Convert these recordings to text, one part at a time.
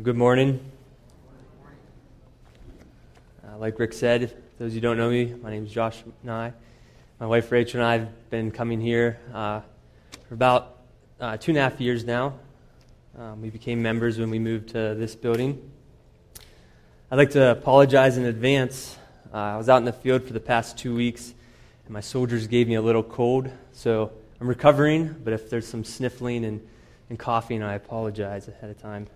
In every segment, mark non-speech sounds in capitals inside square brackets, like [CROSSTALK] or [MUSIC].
Good morning. Uh, like Rick said, those of who don't know me, my name is Josh Nye. My wife Rachel and I have been coming here uh, for about uh, two and a half years now. Um, we became members when we moved to this building. I'd like to apologize in advance. Uh, I was out in the field for the past two weeks, and my soldiers gave me a little cold, so I'm recovering, but if there's some sniffling and, and coughing, I apologize ahead of time.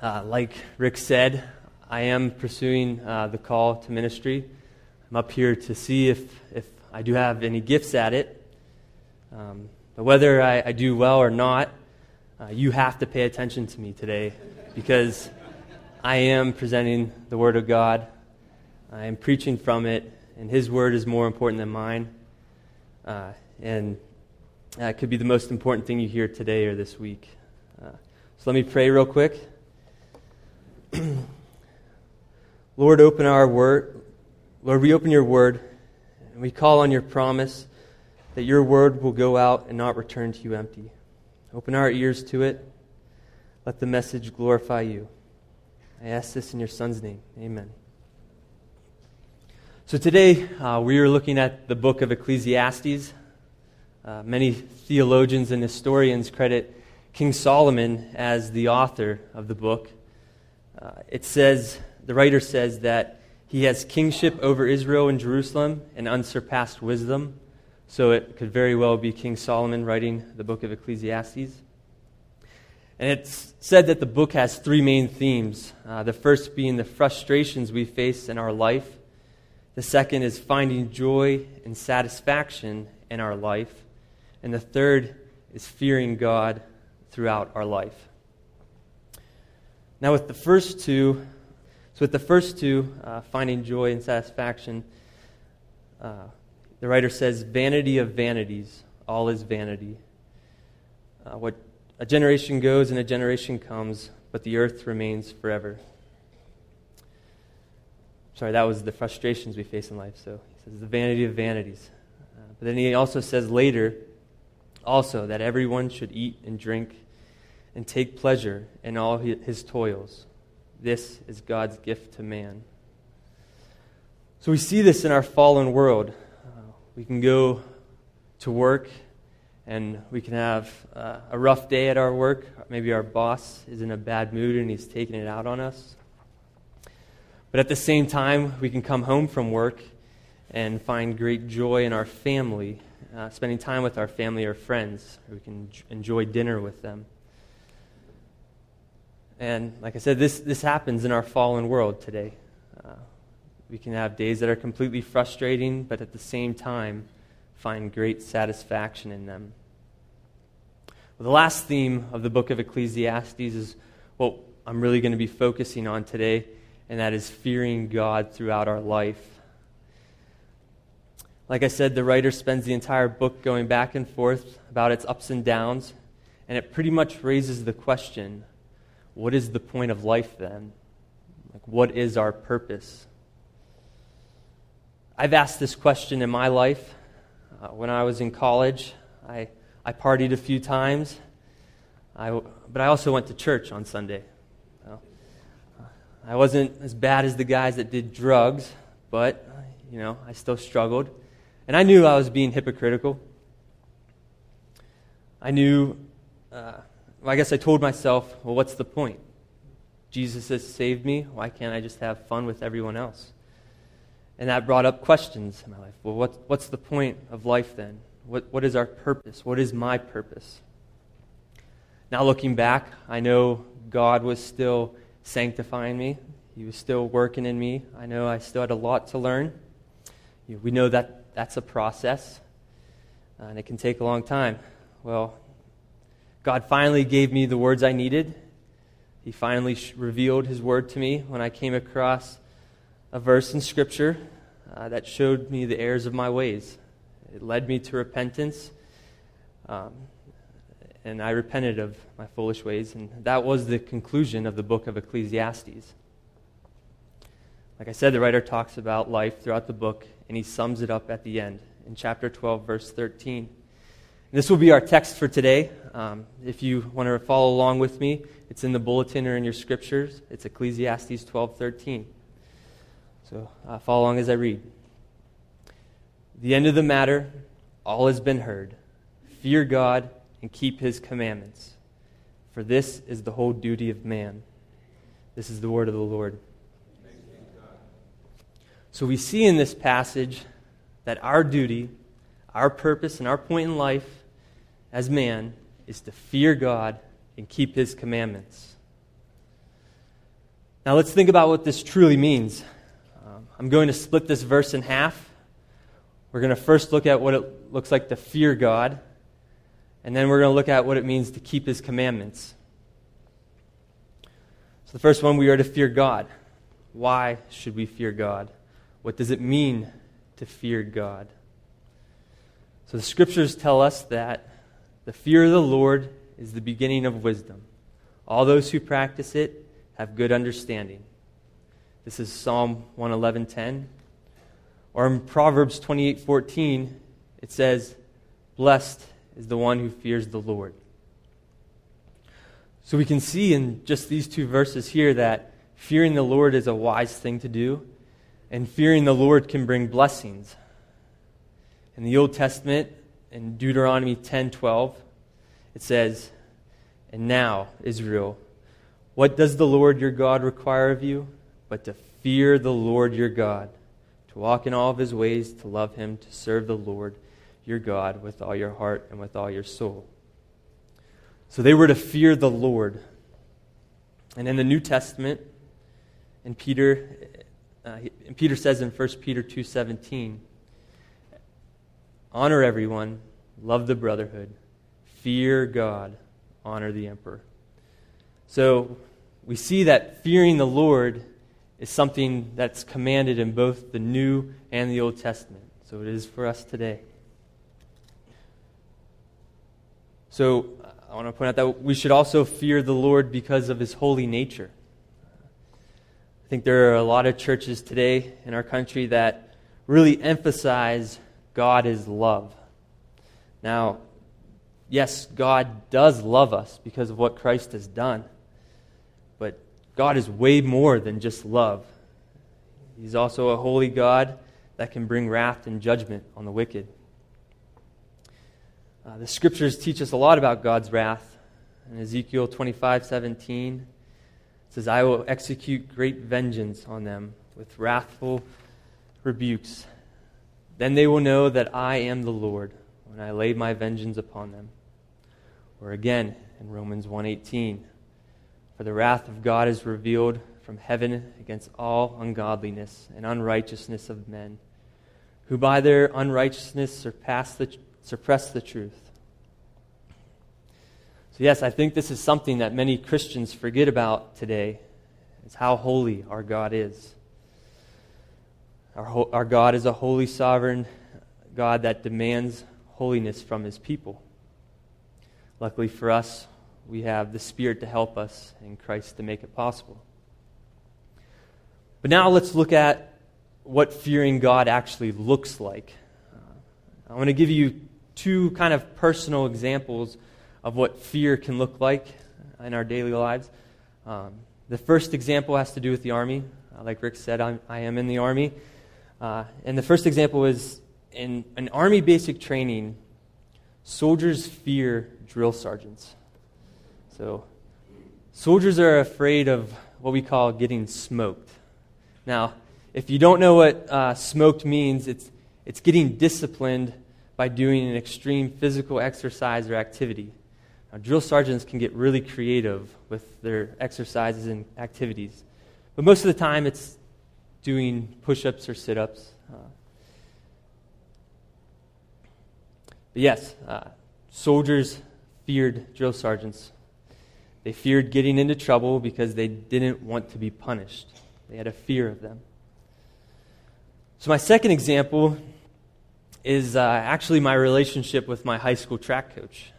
Uh, like Rick said, I am pursuing uh, the call to ministry. I'm up here to see if, if I do have any gifts at it. Um, but whether I, I, do well or not, uh, you have to pay attention to me today because I am presenting the Word of God. I am preaching from it, and His Word is more important than mine. Uh, and that could be the most important thing you hear today or this week. Uh, so let me pray real quick. [CLEARS THROAT] Lord, open our word. Lord, we open your word and we call on your promise that your word will go out and not return to you empty. Open our ears to it. Let the message glorify you. I ask this in your son's name. Amen. So today uh, we are looking at the book of Ecclesiastes. Uh, many theologians and historians credit King Solomon as the author of the book. Uh, it says, the writer says that he has kingship over Israel and Jerusalem and unsurpassed wisdom. So it could very well be King Solomon writing the book of Ecclesiastes. And it's said that the book has three main themes. Uh, the first being the frustrations we face in our life. The second is finding joy and satisfaction in our life. And the third is fearing God throughout our life. Now, with the first two, so with the first two, uh, finding joy and satisfaction, uh, the writer says, Vanity of vanities, all is vanity. Uh, what a generation goes and a generation comes, but the earth remains forever. Sorry, that was the frustrations we face in life. So he says, the vanity of vanities. Uh, but then he also says later, also, that everyone should eat and drink and take pleasure in all his toils. This is God's gift to man. So we see this in our fallen world. Uh, we can go to work and we can have uh, a rough day at our work. Maybe our boss is in a bad mood and he's taking it out on us. But at the same time, we can come home from work and find great joy in our family, uh, spending time with our family or friends. We can enjoy dinner with them. And like I said, this, this happens in our fallen world today. Uh, we can have days that are completely frustrating, but at the same time, find great satisfaction in them. Well, the last theme of the book of Ecclesiastes is what I'm really going to be focusing on today, and that is fearing God throughout our life. Like I said, the writer spends the entire book going back and forth about its ups and downs, and it pretty much raises the question what is the point of life then? Like, what is our purpose? I've asked this question in my life. Uh, when I was in college, I, I partied a few times, I, but I also went to church on Sunday. Well, I wasn't as bad as the guys that did drugs, but, you know, I still struggled. And I knew I was being hypocritical. I knew uh, well, I guess I told myself, well, what's the point? Jesus has saved me. Why can't I just have fun with everyone else? And that brought up questions in my life. Well, what, what's the point of life then? What, what is our purpose? What is my purpose? Now, looking back, I know God was still sanctifying me, He was still working in me. I know I still had a lot to learn. We know that that's a process, and it can take a long time. Well, God finally gave me the words I needed. He finally revealed His word to me when I came across a verse in Scripture uh, that showed me the errors of my ways. It led me to repentance, um, and I repented of my foolish ways, and that was the conclusion of the book of Ecclesiastes. Like I said, the writer talks about life throughout the book, and he sums it up at the end in chapter 12, verse 13. This will be our text for today. Um, if you want to follow along with me, it's in the bulletin or in your scriptures. It's Ecclesiastes 12:13. So uh, follow along as I read. The end of the matter, all has been heard. Fear God and keep his commandments, for this is the whole duty of man. This is the word of the Lord. So we see in this passage that our duty, our purpose, and our point in life as man is to fear God and keep his commandments. Now let's think about what this truly means. Um, I'm going to split this verse in half. We're going to first look at what it looks like to fear God, and then we're going to look at what it means to keep his commandments. So, the first one, we are to fear God. Why should we fear God? What does it mean to fear God? So, the scriptures tell us that the fear of the Lord is the beginning of wisdom. All those who practice it have good understanding. This is Psalm 111:10. Or in Proverbs 28:14, it says, "Blessed is the one who fears the Lord." So we can see in just these two verses here that fearing the Lord is a wise thing to do, and fearing the Lord can bring blessings. In the Old Testament, in Deuteronomy 10:12, it says, "And now, Israel, what does the Lord your God require of you but to fear the Lord your God, to walk in all of his ways, to love him, to serve the Lord your God with all your heart and with all your soul?" So they were to fear the Lord. And in the New Testament, and Peter, uh, Peter says in 1 Peter 2.17, honor everyone, love the brotherhood, fear God, honor the emperor. So we see that fearing the Lord is something that's commanded in both the New and the Old Testament. So it is for us today. So I want to point out that we should also fear the Lord because of his holy nature. I think there are a lot of churches today in our country that really emphasize God is love. Now, yes, God does love us because of what Christ has done, but God is way more than just love. He's also a holy God that can bring wrath and judgment on the wicked. Uh, the scriptures teach us a lot about God's wrath. In Ezekiel 25 17, it says, I will execute great vengeance on them with wrathful rebukes. Then they will know that I am the Lord when I lay my vengeance upon them. Or again in Romans 1:18, for the wrath of God is revealed from heaven against all ungodliness and unrighteousness of men, who by their unrighteousness surpass the suppress the truth. So, yes, I think this is something that many Christians forget about today. Is how holy our God is. Our, our God is a holy, sovereign God that demands holiness from his people. Luckily for us, we have the Spirit to help us and Christ to make it possible. But now let's look at what fearing God actually looks like. I want to give you two kind of personal examples of what fear can look like in our daily lives. Um, the first example has to do with the Army. Uh, like Rick said, I'm, I am in the Army. Uh, and the first example is in an Army basic training, soldiers fear drill sergeants. So, soldiers are afraid of what we call getting smoked. Now, if you don't know what uh, smoked means, it's, it's getting disciplined by doing an extreme physical exercise or activity. Now, drill sergeants can get really creative with their exercises and activities, but most of the time it's doing push ups or sit ups. Uh, but yes, uh, soldiers feared drill sergeants. They feared getting into trouble because they didn't want to be punished. They had a fear of them. So, my second example is uh, actually my relationship with my high school track coach.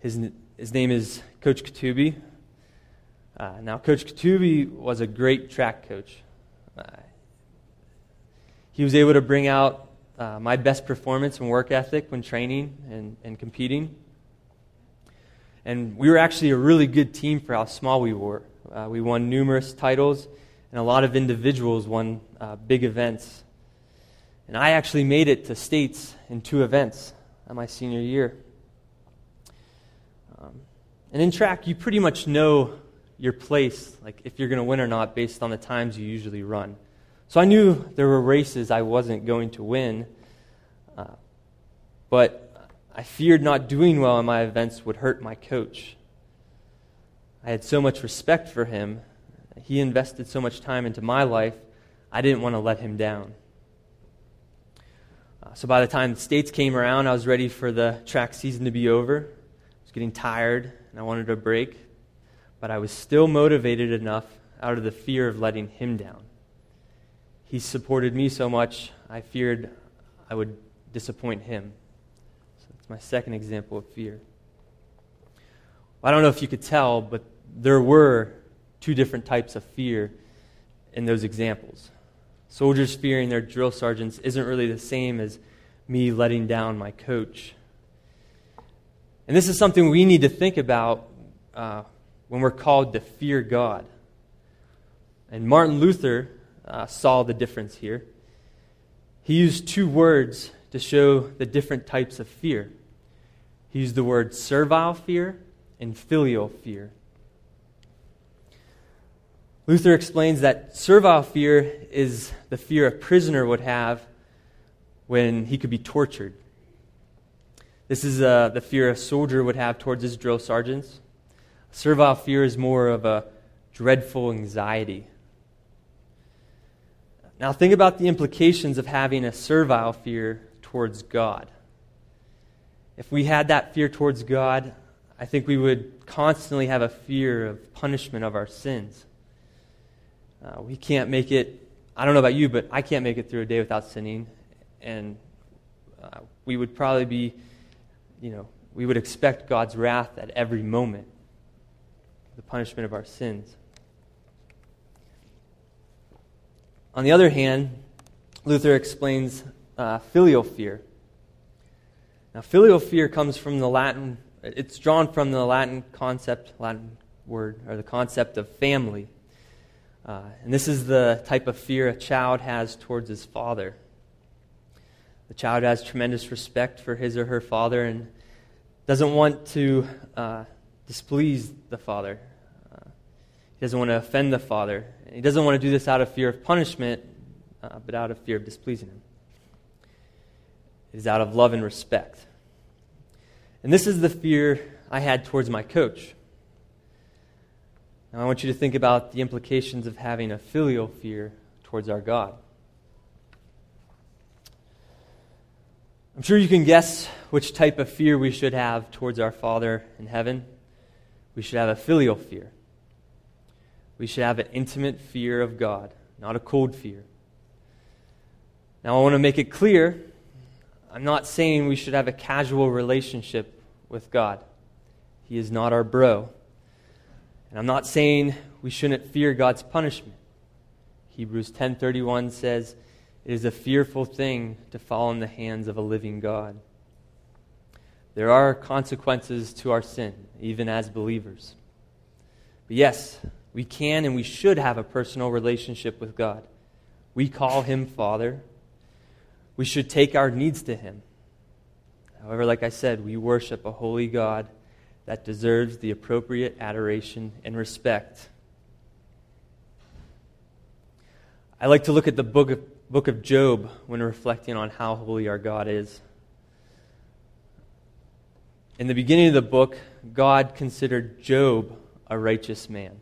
His, his name is Coach Katubi. Uh, now, Coach Katubi was a great track coach. He was able to bring out uh, my best performance and work ethic when training and, and competing. And we were actually a really good team for how small we were. Uh, we won numerous titles, and a lot of individuals won uh, big events. And I actually made it to states in two events my senior year. Um, and in track, you pretty much know your place, like if you're going to win or not, based on the times you usually run. So I knew there were races I wasn't going to win, uh, but I feared not doing well in my events would hurt my coach. I had so much respect for him. He invested so much time into my life, I didn't want to let him down. Uh, so by the time the states came around, I was ready for the track season to be over. I was getting tired and I wanted a break, but I was still motivated enough out of the fear of letting him down. He supported me so much, I feared I would disappoint him. So that's my second example of fear. I don't know if you could tell, but there were two different types of fear in those examples. Soldiers fearing their drill sergeants isn't really the same as me letting down my coach. And this is something we need to think about uh, when we're called to fear God. And Martin Luther uh, saw the difference here. He used two words to show the different types of fear. He used the word servile fear and filial fear. Luther explains that servile fear is the fear a prisoner would have when he could be tortured. This is uh, the fear a soldier would have towards his drill sergeants. Servile fear is more of a dreadful anxiety. Now, think about the implications of having a servile fear towards God. If we had that fear towards God, I think we would constantly have a fear of punishment of our sins. Uh, we can't make it, I don't know about you, but I can't make it through a day without sinning. And uh, we would probably be, you know, we would expect God's wrath at every moment, the punishment of our sins. On the other hand, Luther explains uh, filial fear. Now, filial fear comes from the Latin, it's drawn from the Latin concept, Latin word, or the concept of family. Uh, and this is the type of fear a child has towards his father. The child has tremendous respect for his or her father and doesn't want to uh, displease the father. Uh, he doesn't want to offend the father. He doesn't want to do this out of fear of punishment, uh, but out of fear of displeasing him. It is out of love and respect. And this is the fear I had towards my coach. Now, I want you to think about the implications of having a filial fear towards our God. I'm sure you can guess which type of fear we should have towards our Father in heaven. We should have a filial fear. We should have an intimate fear of God, not a cold fear. Now, I want to make it clear I'm not saying we should have a casual relationship with God. He is not our bro. And I'm not saying we shouldn't fear God's punishment. Hebrews 10:31 says, "It is a fearful thing to fall in the hands of a living God." There are consequences to our sin, even as believers. But yes, we can and we should have a personal relationship with God. We call him Father. We should take our needs to Him. However, like I said, we worship a holy God that deserves the appropriate adoration and respect. I like to look at the book of, book of Job when reflecting on how holy our God is. In the beginning of the book, God considered Job a righteous man.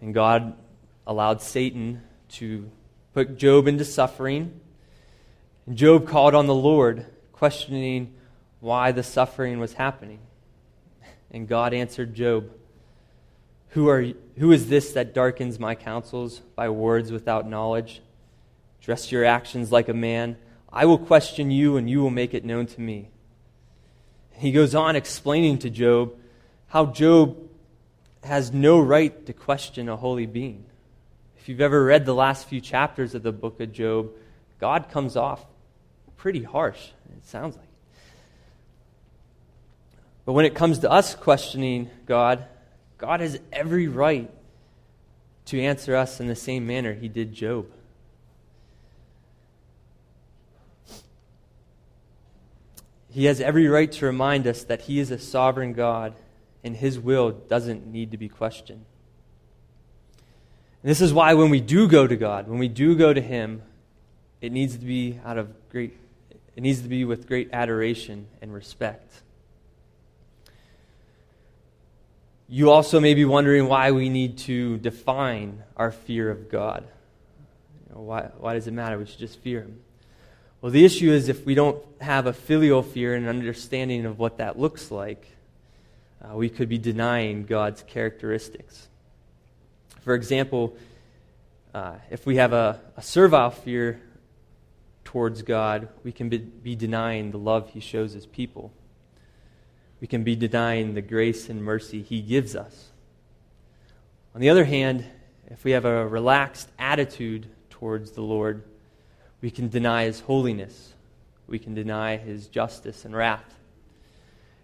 And God allowed Satan to put Job into suffering and Job called on the Lord, questioning why the suffering was happening. And God answered Job, who, are, who is this that darkens my counsels by words without knowledge? Dress your actions like a man. I will question you, and you will make it known to me. He goes on explaining to Job how Job has no right to question a holy being. If you've ever read the last few chapters of the book of Job, God comes off pretty harsh, it sounds like. But when it comes to us questioning God, God has every right to answer us in the same manner he did Job. He has every right to remind us that he is a sovereign God and his will doesn't need to be questioned. And this is why when we do go to God, when we do go to him, it needs to be out of great it needs to be with great adoration and respect. You also may be wondering why we need to define our fear of God. You know, why, why does it matter? We should just fear Him. Well, the issue is if we don't have a filial fear and understanding of what that looks like, uh, we could be denying God's characteristics. For example, uh, if we have a, a, servile fear towards God, we can be, be denying the love He shows His people we can be denying the grace and mercy He gives us. On the other hand, if we have a relaxed attitude towards the Lord, we can deny His holiness. We can deny His justice and wrath.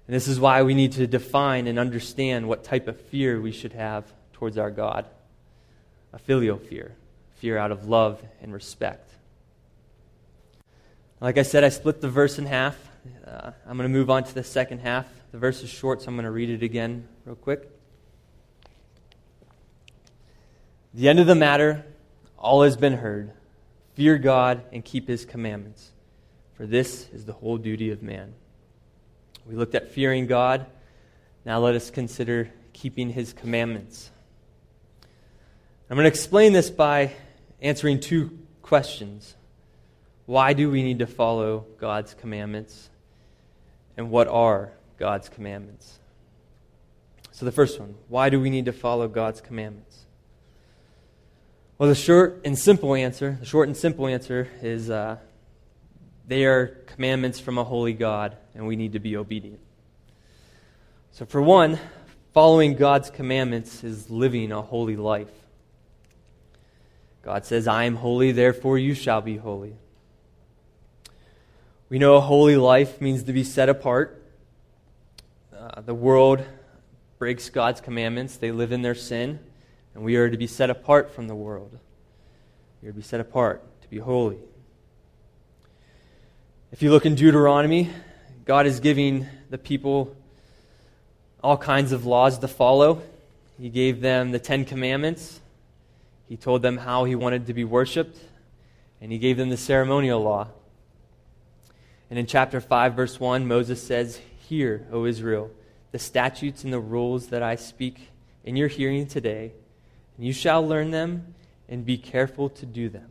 And this is why we need to define and understand what type of fear we should have towards our God a filial fear, fear out of love and respect. Like I said, I split the verse in half. Uh, I'm going to move on to the second half. The verse is short, so I'm going to read it again real quick. The end of the matter, all has been heard. Fear God and keep his commandments, for this is the whole duty of man. We looked at fearing God. Now let us consider keeping his commandments. I'm going to explain this by answering two questions. Why do we need to follow God's commandments? And what are God's commandments. So, the first one why do we need to follow God's commandments? Well, the short and simple answer, the short and simple answer is uh, they are commandments from a holy God, and we need to be obedient. So, for one, following God's commandments is living a holy life. God says, I am holy, therefore you shall be holy. We know a holy life means to be set apart, uh, the world breaks God's commandments, they live in their sin, and we are to be set apart from the world. We are to be set apart, to be holy. If you look in Deuteronomy, God is giving the people all kinds of laws to follow. He gave them the Ten Commandments. He told them how he wanted to be worshiped. And he gave them the ceremonial law. And in chapter 5, verse 1, Moses says, Hear, O Israel, the statutes and the rules that I speak in your hearing today, and you shall learn them and be careful to do them.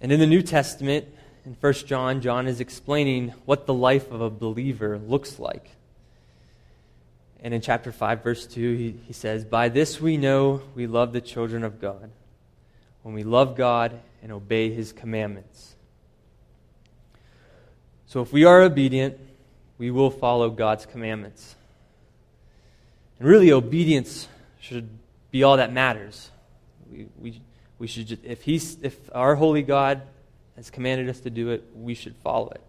And in the New Testament, in 1 John, John is explaining what the life of a believer looks like. And in chapter 5, verse 2, he, he says, By this we know we love the children of God, when we love God and obey his commandments. So if we are obedient, we will follow God's commandments. And really, obedience should be all that matters. We, we, we should just, if, he's, if our holy God has commanded us to do it, we should follow it.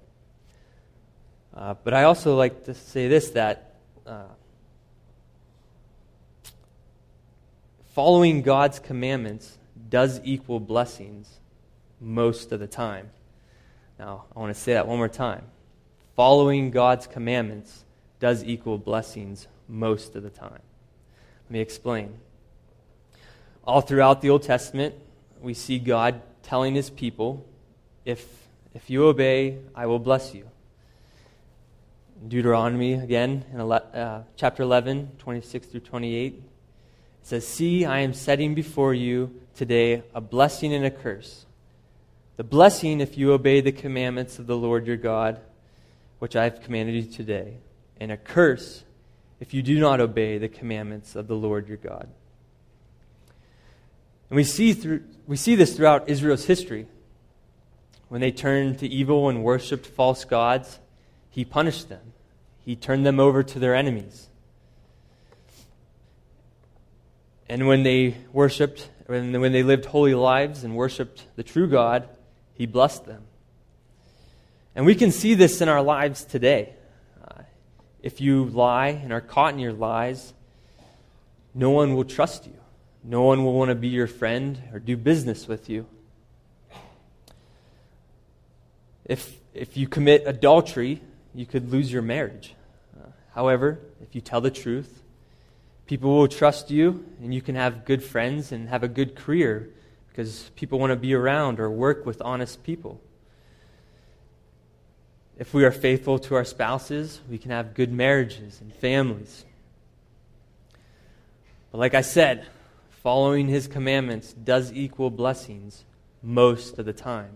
Uh, but I also like to say this that uh, following God's commandments does equal blessings most of the time. Now, I want to say that one more time following God's commandments does equal blessings most of the time. Let me explain. All throughout the Old Testament, we see God telling his people, if, if you obey, I will bless you. Deuteronomy, again, in uh, chapter 11, 26 through 28, it says, See, I am setting before you today a blessing and a curse. The blessing if you obey the commandments of the Lord your God which I have commanded you today, and a curse if you do not obey the commandments of the Lord your God. And we see, through, we see this throughout Israel's history. When they turned to evil and worshiped false gods, he punished them. He turned them over to their enemies. And when they worshiped, when they lived holy lives and worshiped the true God, he blessed them. And we can see this in our lives today. If you lie and are caught in your lies, no one will trust you. No one will want to be your friend or do business with you. If, if you commit adultery, you could lose your marriage. Uh, however, if you tell the truth, people will trust you and you can have good friends and have a good career because people want to be around or work with honest people. If we are faithful to our spouses, we can have good marriages and families. But like I said, following his commandments does equal blessings most of the time.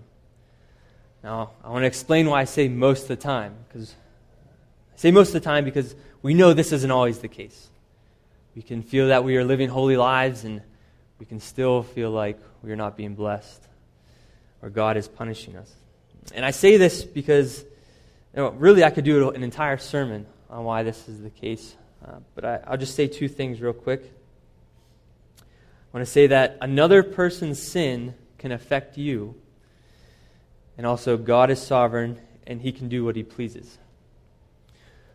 Now, I want to explain why I say most of the time. Because I say most of the time because we know this isn't always the case. We can feel that we are living holy lives, and we can still feel like we are not being blessed or God is punishing us. And I say this because you know, really I could do an entire sermon on why this is the case. Uh, but I, I'll just say two things real quick. I want to say that another person's sin can affect you, and also God is sovereign and he can do what he pleases.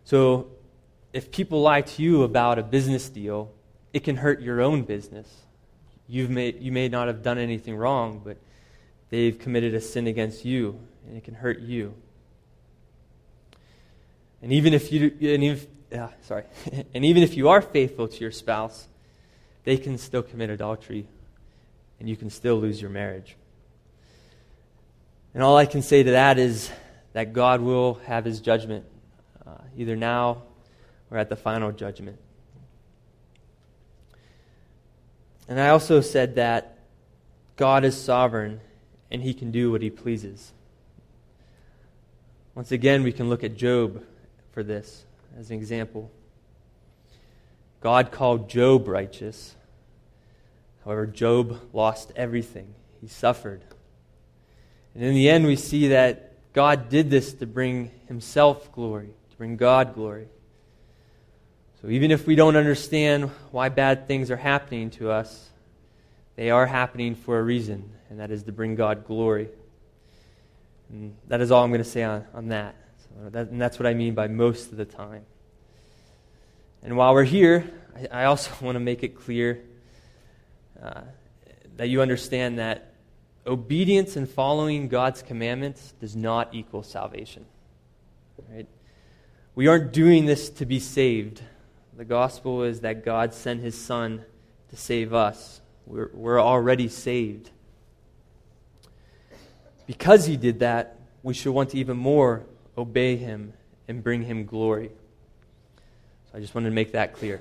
So, if people lie to you about a business deal, it can hurt your own business. You've you may not have done anything wrong, but they've committed a sin against you, and it can hurt you. And even if you, and if, uh, sorry, [LAUGHS] and even if you are faithful to your spouse, they can still commit adultery and you can still lose your marriage. And all I can say to that is that God will have his judgment uh, either now or at the final judgment. And I also said that God is sovereign and he can do what he pleases. Once again, we can look at Job for this as an example. God called Job righteous. However, Job lost everything, he suffered. And in the end, we see that God did this to bring himself glory, to bring God glory. So even if we don't understand why bad things are happening to us, they are happening for a reason, and that is to bring God glory. And that is all I'm going to say on, on that. That. And that's what I mean by most of the time. And while we're here, I, I also [LAUGHS] want to make it clear uh, that you understand that obedience and following God's commandments does not equal salvation. Right? We aren't doing this to be saved. The gospel is that God sent his Son to save us. We're, we're already saved. Because he did that, we should want to even more obey him and bring him glory. So I just wanted to make that clear.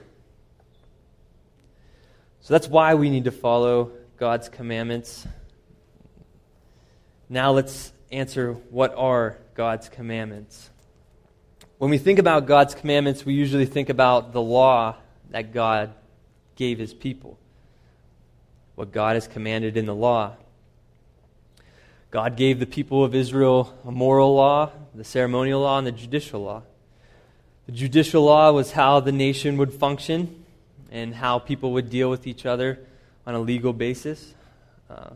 So that's why we need to follow God's commandments. Now let's answer what are God's commandments. When we think about God's commandments, we usually think about the law that God gave his people, what God has commanded in the law. God gave the people of Israel a moral law, the ceremonial law, and the judicial law. The judicial law was how the nation would function and how people would deal with each other on a legal basis. Uh,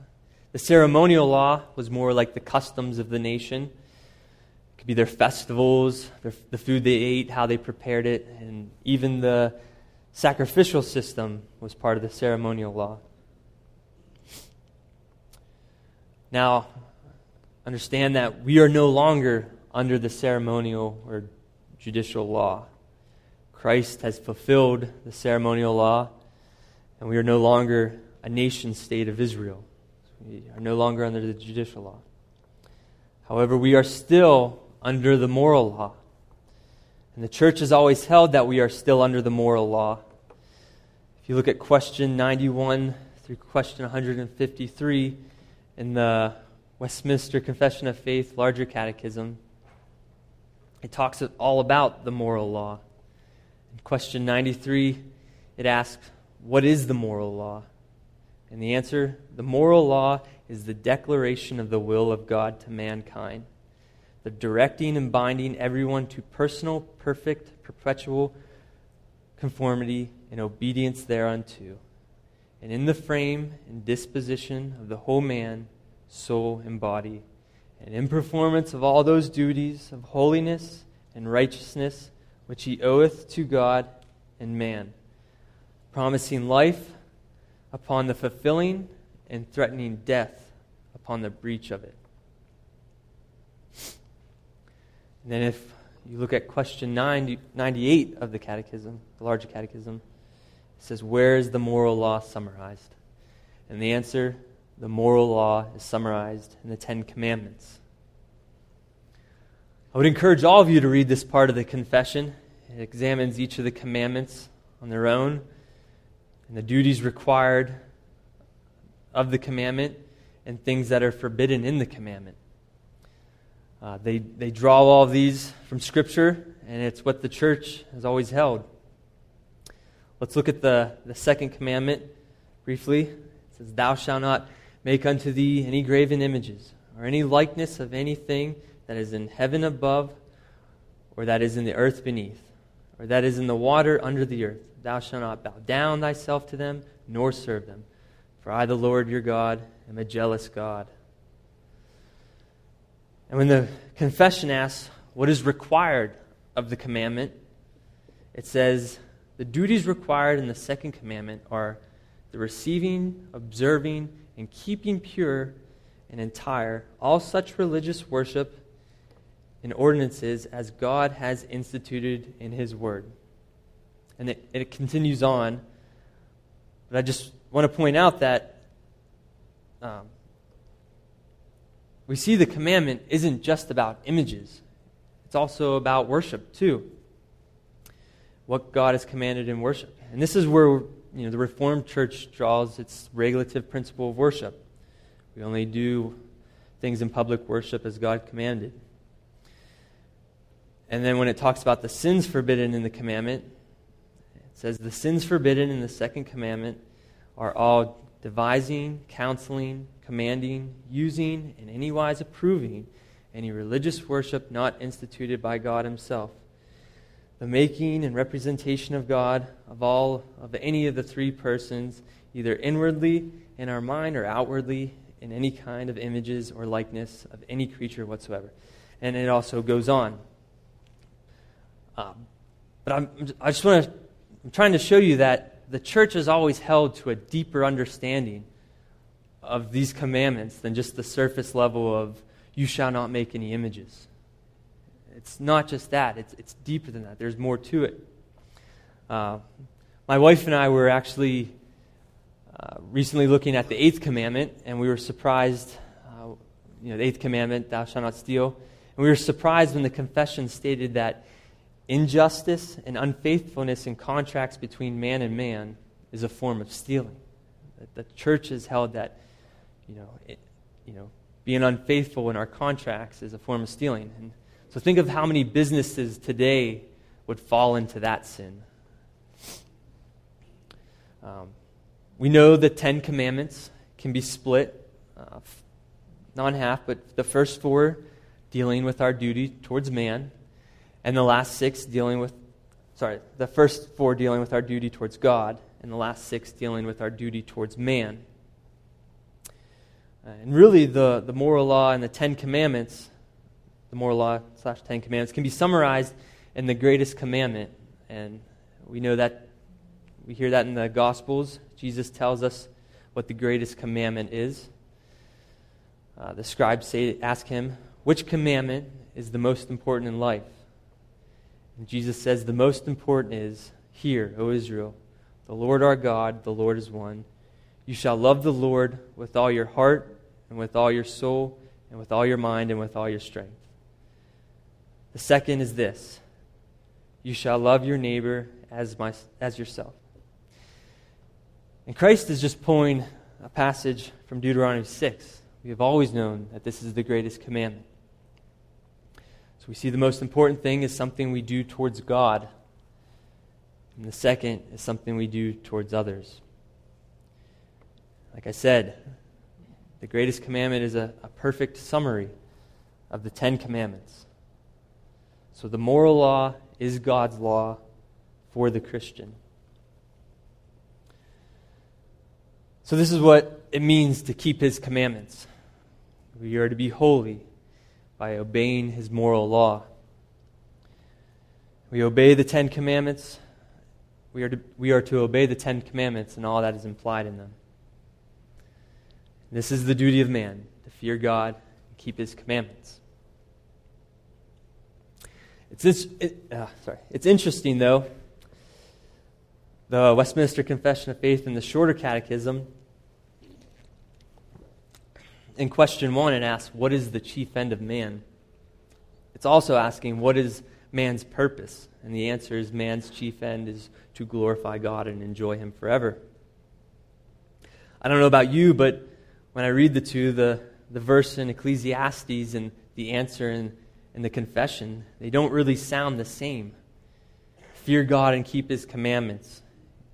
the ceremonial law was more like the customs of the nation. It could be their festivals, their, the food they ate, how they prepared it, and even the sacrificial system was part of the ceremonial law. Now, understand that we are no longer under the ceremonial or judicial law. Christ has fulfilled the ceremonial law, and we are no longer a nation state of Israel. We are no longer under the judicial law. However, we are still under the moral law. And the church has always held that we are still under the moral law. If you look at question 91 through question 153 in the Westminster Confession of Faith, Larger Catechism, it talks all about the moral law. In question 93, it asks, What is the moral law? And the answer the moral law is the declaration of the will of God to mankind, the directing and binding everyone to personal, perfect, perpetual conformity and obedience thereunto, and in the frame and disposition of the whole man, soul, and body and in performance of all those duties of holiness and righteousness which he oweth to God and man, promising life upon the fulfilling and threatening death upon the breach of it. And then, if you look at question 90, 98 of the Catechism, the larger Catechism, it says, Where is the moral law summarized? And the answer the moral law is summarized in the Ten Commandments. I would encourage all of you to read this part of the confession. It examines each of the commandments on their own and the duties required of the commandment and things that are forbidden in the commandment. Uh, they, they draw all of these from Scripture, and it's what the church has always held. Let's look at the, the second commandment briefly. It says, Thou shalt not make unto thee any graven images, or any likeness of anything that is in heaven above, or that is in the earth beneath, or that is in the water under the earth. Thou shalt not bow down thyself to them, nor serve them. For I, the Lord your God, am a jealous God. And when the confession asks what is required of the commandment, it says the duties required in the second commandment are the receiving, observing, and keeping pure and entire all such religious worship and ordinances as God has instituted in His Word. And it, it continues on, but I just want to point out that um, we see the commandment isn't just about images, it's also about worship, too. What God has commanded in worship. And this is where you know, the Reformed Church draws its regulative principle of worship. We only do things in public worship as God commanded. And then when it talks about the sins forbidden in the commandment, it says the sins forbidden in the second commandment are all devising, counseling, commanding, using, and anywise approving any religious worship not instituted by God Himself the making and representation of God of all of any of the three persons, either inwardly in our mind or outwardly in any kind of images or likeness of any creature whatsoever. And it also goes on. Um, but I'm, I just want to, I'm trying to show you that the church has always held to a deeper understanding of these commandments than just the surface level of, you shall not make any images. It's not just that, it's, it's deeper than that. There's more to it. Uh, my wife and I were actually uh, recently looking at the eighth commandment, and we were surprised. Uh, you know, the eighth commandment, thou shalt not steal. And we were surprised when the confession stated that injustice and unfaithfulness in contracts between man and man is a form of stealing. That the church has held that, you know, it, you know, being unfaithful in our contracts is a form of stealing. And so think of how many businesses today would fall into that sin. Um, we know the Ten Commandments can be split, uh, not in half, but the first four dealing with our duty towards man, and the last six dealing with, sorry, the first four dealing with our duty towards God, and the last six dealing with our duty towards man. Uh, and really, the, the moral law and the Ten Commandments the moral law slash Ten Commandments, can be summarized in the greatest commandment. And we know that, we hear that in the Gospels. Jesus tells us what the greatest commandment is. Uh, the scribes say, ask him, which commandment is the most important in life? And Jesus says, the most important is, Hear, O Israel, the Lord our God, the Lord is one. You shall love the Lord with all your heart, and with all your soul, and with all your mind, and with all your strength. The second is this you shall love your neighbor as, my, as yourself. And Christ is just pulling a passage from Deuteronomy 6. We have always known that this is the greatest commandment. So we see the most important thing is something we do towards God, and the second is something we do towards others. Like I said, the greatest commandment is a, a perfect summary of the Ten Commandments. So the moral law is God's law for the Christian. So this is what it means to keep his commandments. We are to be holy by obeying his moral law. We obey the Ten Commandments. We are, to, we are to obey the Ten Commandments and all that is implied in them. This is the duty of man to fear God and keep his commandments. It's, it, uh, sorry. it's interesting, though. The Westminster Confession of Faith and the Shorter Catechism, in question one, it asks, What is the chief end of man? It's also asking, What is man's purpose? And the answer is, Man's chief end is to glorify God and enjoy Him forever. I don't know about you, but when I read the two, the, the verse in Ecclesiastes and the answer in and the confession, they don't really sound the same. Fear God and keep His commandments,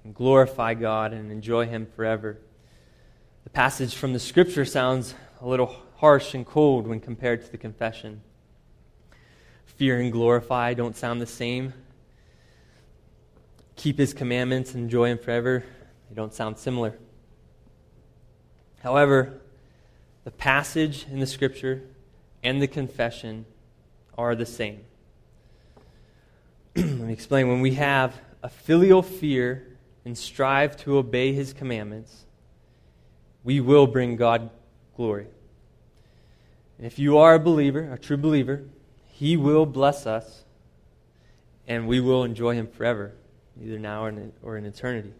and glorify God and enjoy Him forever. The passage from the Scripture sounds a little harsh and cold when compared to the confession. Fear and glorify don't sound the same. Keep His commandments and enjoy Him forever, they don't sound similar. However, the passage in the Scripture and the confession are the same. [CLEARS THROAT] Let me explain. When we have a filial fear and strive to obey his commandments, we will bring God glory. And if you are a believer, a true believer, he will bless us and we will enjoy him forever, either now or in, eternity.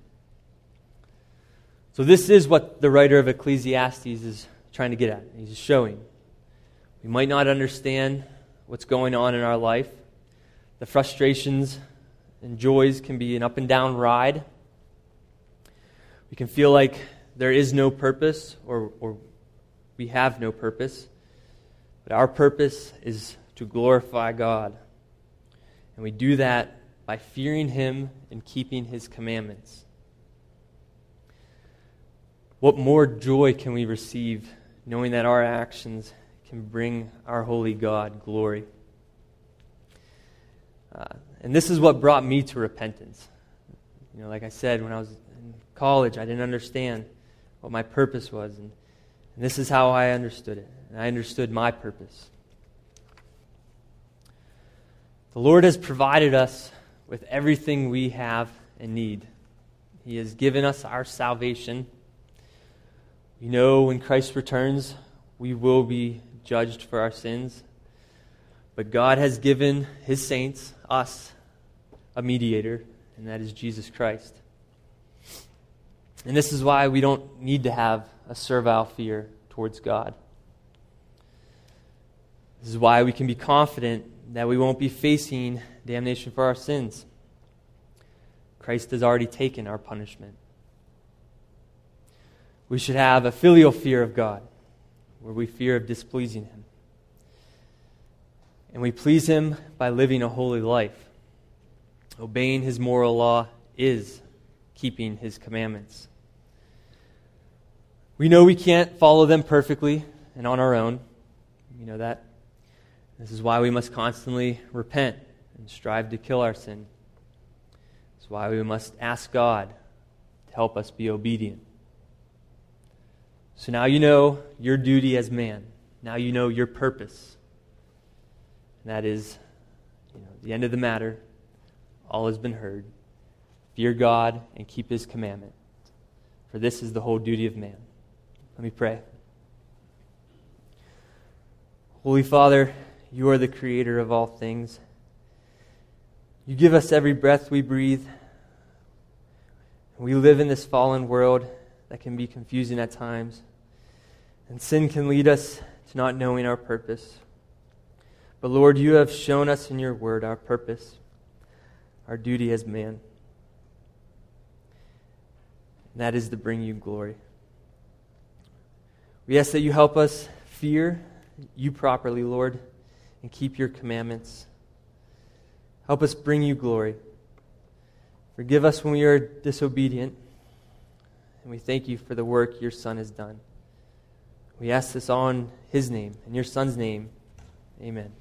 So, this is what the writer of Ecclesiastes is trying to get at. He's showing. We might not understand what's going on in our life. The frustrations and joys can be an up and down ride. We can feel like there is no purpose or, or we have no purpose. But our purpose is to glorify God. And we do that by fearing Him and keeping His commandments. What more joy can we receive knowing that our actions can bring our holy God glory. Uh, and this is what brought me to repentance. You know, like I said, when I was in college, I didn't understand what my purpose was. And, and this is how I understood it. And I understood my purpose. The Lord has provided us with everything we have and need. He has given us our salvation. We know when Christ returns, we will be judged for our sins. But God has given his saints, us, a mediator, and that is Jesus Christ. And this is why we don't need to have a servile fear towards God. This is why we can be confident that we won't be facing damnation for our sins. Christ has already taken our punishment. We should have a filial fear of God where we fear of displeasing Him. And we please Him by living a holy life. Obeying His moral law is keeping His commandments. We know we can't follow them perfectly and on our own. You know that. This is why we must constantly repent and strive to kill our sin. It's why we must ask God to help us be obedient. So now you know your duty as man. Now you know your purpose. And that is, you know, the end of the matter. All has been heard. Fear God and keep his commandment. For this is the whole duty of man. Let me pray. Holy Father, you are the creator of all things. You give us every breath we breathe. We live in this fallen world that can be confusing at times. And sin can lead us to not knowing our purpose. But Lord, you have shown us in your word our purpose, our duty as man. And that is to bring you glory. We ask that you help us fear you properly, Lord, and keep your commandments. Help us bring you glory. Forgive us when we are disobedient. And we thank you for the work your Son has done. We ask this all in His name, in your Son's name. Amen.